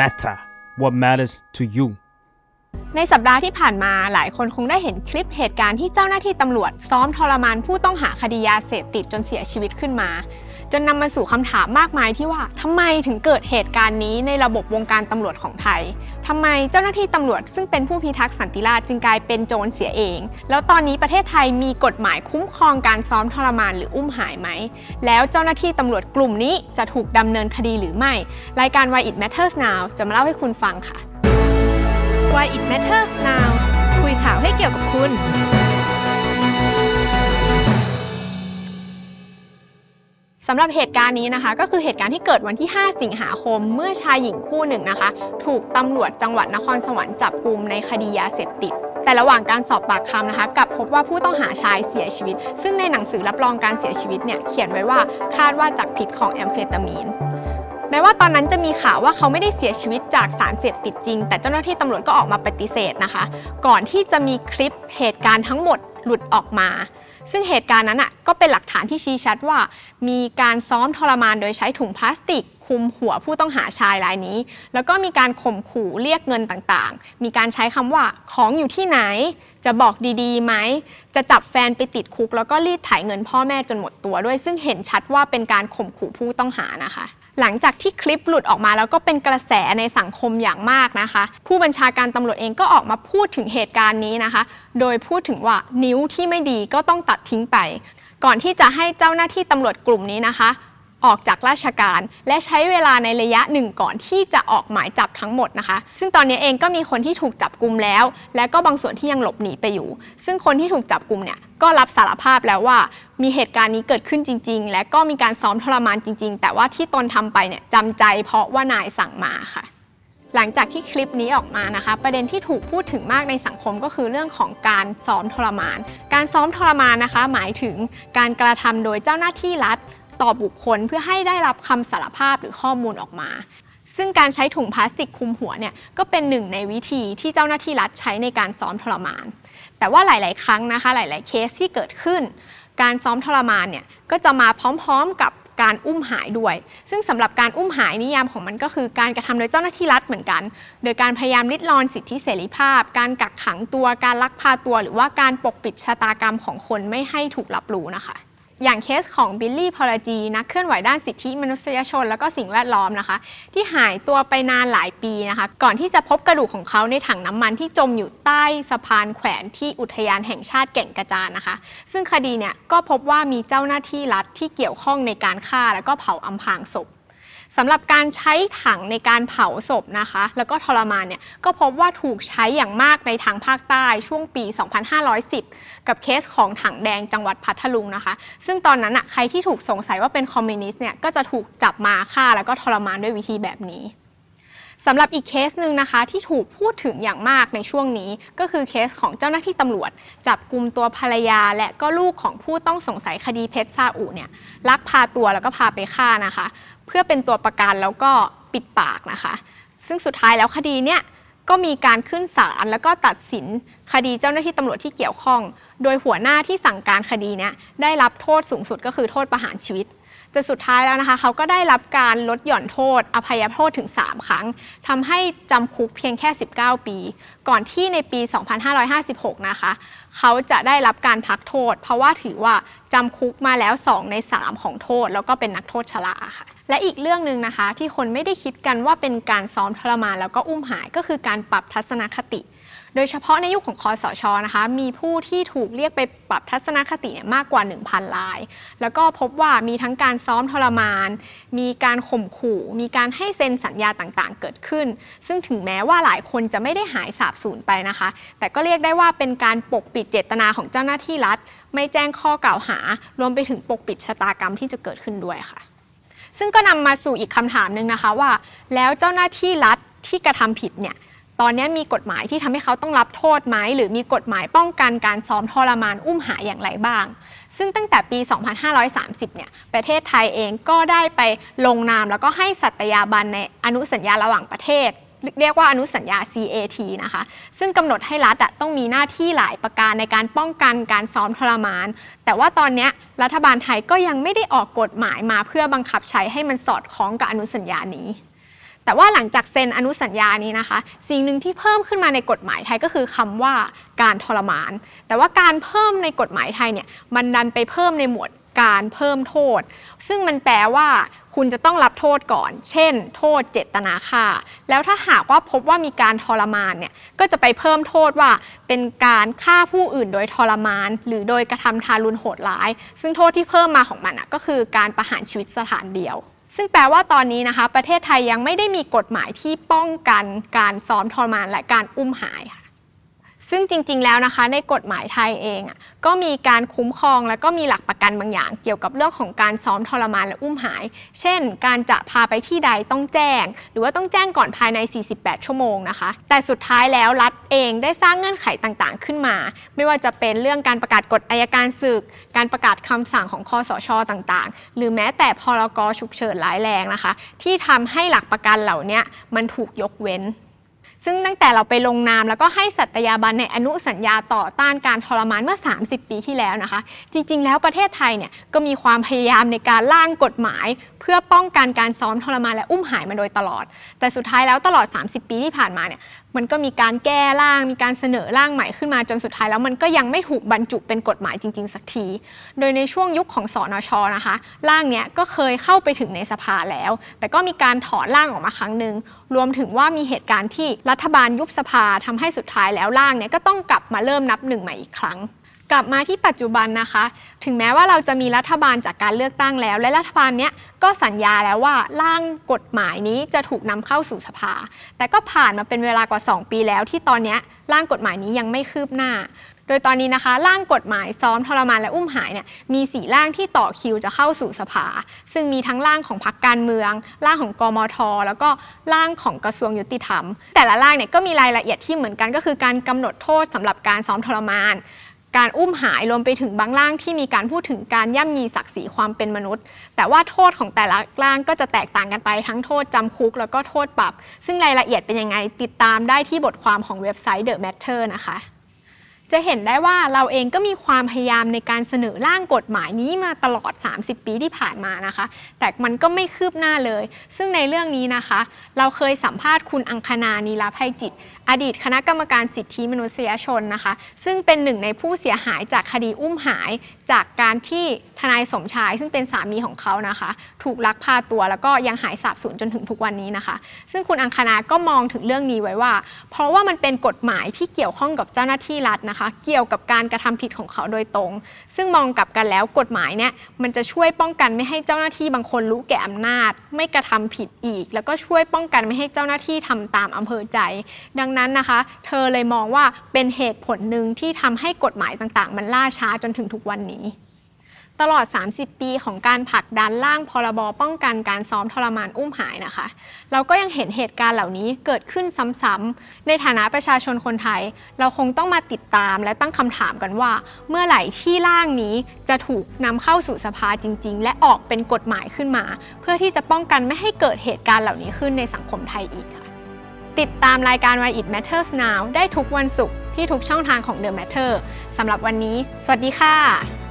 matter what matters to you ในสัปดาห์ที่ผ่านมาหลายคนคงได้เห็นคลิปเหตุการณ์ที่เจ้าหน้าที่ตำรวจ ซ้อมทรมานผู้ต้องหาคดียาเสพติดจนเสียชีวิตขึ้นมา จนนำมาสู่คำถามมากมายที่ว่าทำไมถึงเกิดเหตุการณ์นี้ในระบบวงการตำรวจของไทยทำไมเจ้าหน้าที่ตำรวจซึ่งเป็นผู้พิทักษ์สันติราษฎร์จึงกลายเป็นโจรเสียเอง แล้วตอนนี้ประเทศไทยมีกฎหมายคุ้มครองการซ้อมทรมานหรืออุ้มหายไหม แล้วเจ้าหน้าที่ตำรวจกลุ่มนี้จะถูกดำเนินคดีหรือไม่ รายการ Why It Matters Now จะมาเล่าให้คุณฟังค่ะ Why It Matters Now คุยข่าวให้เกี่ยวกับคุณ สำหรับเหตุการณ์นี้นะคะ ก็คือเหตุการณ์ที่เกิดวันที่ 5 สิงหาคม เมื่อชายหญิงคู่หนึ่งนะคะ ถูกตำรวจจังหวัดนครสวรรค์จับกลุมในคดียาเสพติด แต่ระหว่างการสอบปากคำนะคะกลับพบว่าผู้ต้องหาชายเสียชีวิต ซึ่งในหนังสือรับรองการเสียชีวิตเนี่ยเขียนไว้ว่าคาดว่าจากพิษของแอมเฟตามีนแม้ว่าตอนนั้นจะมีข่าวว่าเขาไม่ได้เสียชีวิตจากสารเสพติดจริง แต่เจ้าหน้าที่ตำรวจก็ออกมาปฏิเสธนะคะ ก่อนที่จะมีคลิปเหตุการณ์ทั้งหมด หลุดออกมา ซึ่งเหตุการณ์นั้นอะก็เป็นหลักฐานที่ชี้ชัดว่า มีการซ้อมทรมานโดยใช้ถุงพลาสติก คลุมหัวผู้ต้องหาชายรายนี้ แล้วก็มีการข่มขู่เรียกเงินต่างๆ มีการใช้คำว่าของอยู่ที่ไหน จะบอกดีๆไหม จะจับแฟนไปติดคุก แล้วก็รีดไถ่เงินพ่อแม่จนหมดตัวด้วย ซึ่งเห็นชัดว่าเป็นการข่มขู่ผู้ต้องหานะคะ หลังจากที่คลิปหลุดออกมาแล้วก็เป็นกระแสในสังคมอย่างมากนะคะ ผู้บัญชาการตำรวจเองก็ออกมาพูดถึงเหตุการณ์นี้นะคะ โดยพูดถึงว่านิ้วที่ไม่ดีก็ต้องตัดทิ้งไป ก่อนที่จะให้เจ้าหน้าที่ตำรวจกลุ่มนี้นะคะ ออกจากราชการ และใช้เวลาในระยะหนึ่งก่อนที่จะออกหมายจับทั้งหมดนะคะ ซึ่งตอนนี้เองก็มีคนที่ถูกจับกลุ่มแล้ว และก็บางส่วนที่ยังหลบหนีไปอยู่ ซึ่งคนที่ถูกจับกลุ่มเนี่ยก็รับสารภาพแล้วว่ามีเหตุการณ์นี้เกิดขึ้นจริง ๆ และก็มีการซ้อมทรมานจริง ๆ แต่ว่าที่ตนทำไปเนี่ยจำใจเพราะว่านายสั่งมาค่ะหลังจากที่คลิปนี้ออกมานะคะ ประเด็นที่ถูกพูดถึงมากในสังคมก็คือเรื่องของการซ้อมทรมาน การซ้อมทรมานนะคะ หมายถึงการกระทำโดยเจ้าหน้าที่รัฐ ต่อบุคคลเพื่อให้ได้รับคำสารภาพหรือข้อมูลออกมา ซึ่งการใช้ถุงพลาสติกคลุมหัวเนี่ยก็เป็นหนึ่งในวิธีที่เจ้าหน้าที่รัฐใช้ในการซ้อมทรมาน แต่ว่าหลาย ๆ ครั้งนะคะ หลาย ๆ เคสที่เกิดขึ้น การซ้อมทรมานเนี่ยก็จะมาพร้อม ๆ กับการอุ้มหายด้วย ซึ่งสำหรับการอุ้มหายนิยามของมันก็คือการกระทำโดยเจ้าหน้าที่รัฐเหมือนกัน โดยการพยายามลิดรอนสิทธิเสรีภาพ การกักขังตัว การลักพาตัว หรือว่าการปกปิดชะตากรรมของคนไม่ให้ถูกรับรู้นะคะ อย่างเคสของบิลลี่พอลจีนักเคลื่อนไหวด้านสิทธิมนุษยชน และก็สิ่งแวดล้อมนะคะ ที่หายตัวไปนานหลายปีนะคะ ก่อนที่จะพบกระดูกของเขาในถังน้ำมันที่จมอยู่ใต้สะพานแขวนที่อุทยานแห่งชาติแก่งกระจานนะคะ ซึ่งคดีเนี่ยก็พบว่ามีเจ้าหน้าที่รัฐที่เกี่ยวข้องในการฆ่าและก็เผาอำพรางศพ สำหรับการใช้ถังในการเผาศพนะคะ แล้วก็ทรมานเนี่ยก็พบว่าถูกใช้อย่างมากในทางภาคใต้ช่วงปี 2510 กับเคสของถังแดงจังหวัดพัทลุงนะคะ ซึ่งตอนนั้นอะใครที่ถูกสงสัยว่าเป็นคอมมิวนิสต์เนี่ยก็จะถูกจับมาฆ่าแล้วก็ทรมานด้วยวิธีแบบนี้สำหรับอีกเคสหนึ่งนะคะที่ถูกพูดถึงอย่างมากในช่วงนี้ ก็คือเคสของเจ้าหน้าที่ตำรวจ จับกลุ่มตัวภรรยา และก็ลูกของผู้ต้องสงสัยคดีเพชรซาอุเนี่ยลักพาตัวแล้วก็พาไปฆ่านะคะ เพื่อเป็นตัวประกันแล้วก็ปิดปากนะคะ ซึ่งสุดท้ายแล้วคดีเนี้ยก็มีการขึ้นศาลแล้วก็ตัดสินคดีเจ้าหน้าที่ตำรวจที่เกี่ยวข้อง โดยหัวหน้าที่สั่งการคดีเนี้ยได้รับโทษสูงสุดก็คือโทษประหารชีวิต แต่สุดท้ายแล้วนะคะ เขาก็ได้รับการลดหย่อนโทษ อภัยโทษถึง 3 ครั้งทำให้จำคุกเพียงแค่ 19 ปี ก่อนที่ในปี 2556 นะคะ เขาจะได้รับการพักโทษ เพราะว่าถือว่าจำคุกมาแล้ว 2 ใน 3 ของโทษ แล้วก็เป็นนักโทษชราค่ะ และอีกเรื่องหนึ่งนะคะ ที่คนไม่ได้คิดกันว่าเป็นการซ้อมทรมานแล้วก็อุ้มหายก็คือการปรับทัศนคติ โดยเฉพาะในยุคของคอสชนะคะ มีผู้ที่ถูกเรียกไปปรับทัศนคติเนี่ยมากกว่า 1,000ราย แล้วก็พบว่ามีทั้งการซ้อมทรมาน มีการข่มขู่ มีการให้เซ็นสัญญาต่างๆ เกิดขึ้น ซึ่งถึงแม้ว่าหลายคนจะไม่ได้หายสาบสูญไปนะคะ แต่ก็เรียกได้ว่าเป็นการปกปิดเจตนาของเจ้าหน้าที่รัฐ ไม่แจ้งข้อกล่าวหา รวมไปถึงปกปิดชะตากรรมที่จะเกิดขึ้นด้วยค่ะ ซึ่งก็นำมาสู่อีกคำถามหนึ่งนะคะว่า แล้วเจ้าหน้าที่รัฐที่กระทำผิดเนี่ย ตอนนี้มีกฎหมายที่ทำให้เขาต้องรับโทษไหมหรือมีกฎหมายป้องกันการซ้อมทรมานอุ้มหายอย่างไรบ้าง ซึ่งตั้งแต่ปี 2530 เนี่ย ประเทศไทยเองก็ได้ไปลงนามแล้วก็ให้สัตยาบันในอนุสัญญาระหว่างประเทศ เรียกว่าอนุสัญญา CAT นะคะ ซึ่งกำหนดให้รัฐอะต้องมีหน้าที่หลายประการในการป้องกันการซ้อมทรมาน แต่ว่าตอนนี้รัฐบาลไทยก็ยังไม่ได้ออกกฎหมายมาเพื่อบังคับใช้ให้มันสอดคล้องกับอนุสัญญานี้ แต่ว่าหลังจากเซ็นอนุสัญญานี้นะคะ สิ่งหนึ่งที่เพิ่มขึ้นมาในกฎหมายไทยก็คือคำว่าการทรมาน แต่ว่าการเพิ่มในกฎหมายไทยเนี่ยมันดันไปเพิ่มในหมวดการเพิ่มโทษ ซึ่งมันแปลว่าคุณจะต้องรับโทษก่อน เช่น โทษเจตนาฆ่า แล้วถ้าหากว่าพบว่ามีการทรมานเนี่ย ก็จะไปเพิ่มโทษว่าเป็นการฆ่าผู้อื่นโดยทรมาน หรือโดยกระทำทารุณโหดร้าย ซึ่งโทษที่เพิ่มมาของมันอะก็คือการประหารชีวิตสถานเดียว ซึ่งแปลว่าตอนนี้นะคะ ประเทศไทยยังไม่ได้มีกฎหมายที่ป้องกันการซ้อมทรมานและการอุ้มหายค่ะ ซึ่งจริง ๆ แล้วนะคะ ในกฎหมายไทยเองอะก็มีการคุ้มครองและก็มีหลักประกันบางอย่าง เกี่ยวกับเรื่องของการซ้อมทรมานและอุ้มหาย เช่น การจะพาไปที่ใดต้องแจ้ง หรือว่าต้องแจ้งก่อนภายใน 48 ชั่วโมงนะคะ แต่สุดท้ายแล้วรัฐเองได้สร้างเงื่อนไขต่างๆ ขึ้นมา ไม่ว่าจะเป็นเรื่องการประกาศกฎอายการศึก การประกาศคำสั่งของคอสชต่างๆ หรือแม้แต่พรกฉุกเฉินร้ายแรงนะคะ ที่ทำให้หลักประกันเหล่านี้มันถูกยกเว้น ซึ่งตั้งแต่เราไปลงนามแล้วก็ให้สัตยาบันในอนุสัญญาต่อต้านการทรมานเมื่อ 30 ปีที่แล้วนะคะ จริง ๆ แล้วประเทศไทยเนี่ยก็มีความพยายามในการร่างกฎหมาย เพื่อป้องกันการซ้อมทรมานและอุ้มหายมาโดยตลอด แต่สุดท้ายแล้วตลอด 30 ปีที่ผ่านมาเนี่ย มันก็มีการแก้ร่าง มีการเสนอร่างใหม่ขึ้นมาจนสุดท้ายแล้วมันก็ยังไม่ถูกบรรจุเป็นกฎหมายจริง ๆ สักที โดยในช่วงยุคของสอนชนะคะ ร่างเนี้ยก็เคยเข้าไปถึงในสภาแล้ว แต่ก็มีการถอนร่างออกมาครั้งหนึ่งรวมถึงว่ามีเหตุการณ์ที่รัฐบาลยุบสภาทำให้สุดท้ายแล้วร่างเนี้ยก็ต้องกลับมาเริ่มนับหนึ่งใหม่อีกครั้ง กลับมาที่ปัจจุบันนะคะ ถึงแม้ว่าเราจะมีรัฐบาลจากการเลือกตั้งแล้ว และรัฐบาลเนี้ยก็สัญญาแล้วว่าร่างกฎหมายนี้จะถูกนำเข้าสู่สภา แต่ก็ผ่านมาเป็นเวลากว่า 2 ปีแล้ว ที่ตอนเนี้ยร่างกฎหมายนี้ยังไม่คืบหน้า โดยตอนนี้นะคะ ร่างกฎหมายซ้อมทรมานและอุ้มหายเนี่ยมีสีร่างที่ต่อคิวจะเข้าสู่สภา ซึ่งมีทั้งร่างของพรรคการเมือง ร่างของกมท แล้วก็ร่างของกระทรวงยุติธรรม แต่ละร่างเนี่ยก็มีรายละเอียดที่เหมือนกันก็คือการกำหนดโทษสำหรับการซ้อมทรมาน การอุ้มหายรวมไปถึงบางร่างที่มีการพูดถึงการย่ำยีศักดิ์ศรีความเป็นมนุษย์ แต่ว่าโทษของแต่ละร่างก็จะแตกต่างกันไปทั้งโทษจำคุกแล้วก็โทษปรับ ซึ่งรายละเอียดเป็นยังไงติดตามได้ที่บทความของเว็บไซต์ The Matter นะคะ จะเห็นได้ว่าเราเองก็มีความพยายามในการเสนอร่างกฎหมายนี้มาตลอด 30 ปีที่ผ่านมานะคะ แต่มันก็ไม่คืบหน้าเลย ซึ่งในเรื่องนี้นะคะ เราเคยสัมภาษณ์คุณอังคณานีลาภัยจิต อดีตคณะกรรมการสิทธิมนุษยชนนะคะ ซึ่งเป็นหนึ่งในผู้เสียหายจากคดีอุ้มหาย จากการที่ทนายสมชาย ซึ่งเป็นสามีของเขานะคะ ถูกลักพาตัว แล้วก็ยังหายสาบสูญจนถึงทุกวันนี้นะคะ ซึ่งคุณอังคณาก็มองถึงเรื่องนี้ไว้ว่า เพราะว่ามันเป็นกฎหมายที่เกี่ยวข้องกับเจ้าหน้าที่รัฐนะคะ เกี่ยวกับการกระทำผิดของเขาโดยตรง ซึ่งมองกลับกันแล้วกฎหมายเนี่ยมันจะช่วยป้องกันไม่ให้เจ้าหน้าที่บางคนรู้แก่อำนาจ ไม่กระทำผิดอีก แล้วก็ช่วยป้องกันไม่ให้เจ้าหน้าที่ทำตามอำเภอใจ ดังนั้นนะคะ เธอเลยมองว่าเป็นเหตุผลหนึ่งที่ทำให้กฎหมายต่างๆ มันล่าช้าจนถึงทุกวันนี้ ตลอด 30 ปีของการผลักดันร่างพรบป้องกันการซ้อมทรมานอุ้มหายนะคะ เราก็ยังเห็นเหตุการณ์เหล่านี้เกิดขึ้นซ้ำๆในฐานะประชาชนคนไทย เราคงต้องมาติดตามและตั้งคำถามกันว่า เมื่อไหร่ที่ร่างนี้จะถูกนำเข้าสู่สภาจริง ๆ และออกเป็นกฎหมายขึ้นมา เพื่อที่จะป้องกันไม่ให้เกิดเหตุการณ์เหล่านี้ขึ้นในสังคมไทยอีกค่ะ ติดตามรายการ Why It Matters Now ได้ทุกวันศุกร์ที่ทุกช่องทางของ The Matter สำหรับวันนี้ สวัสดีค่ะ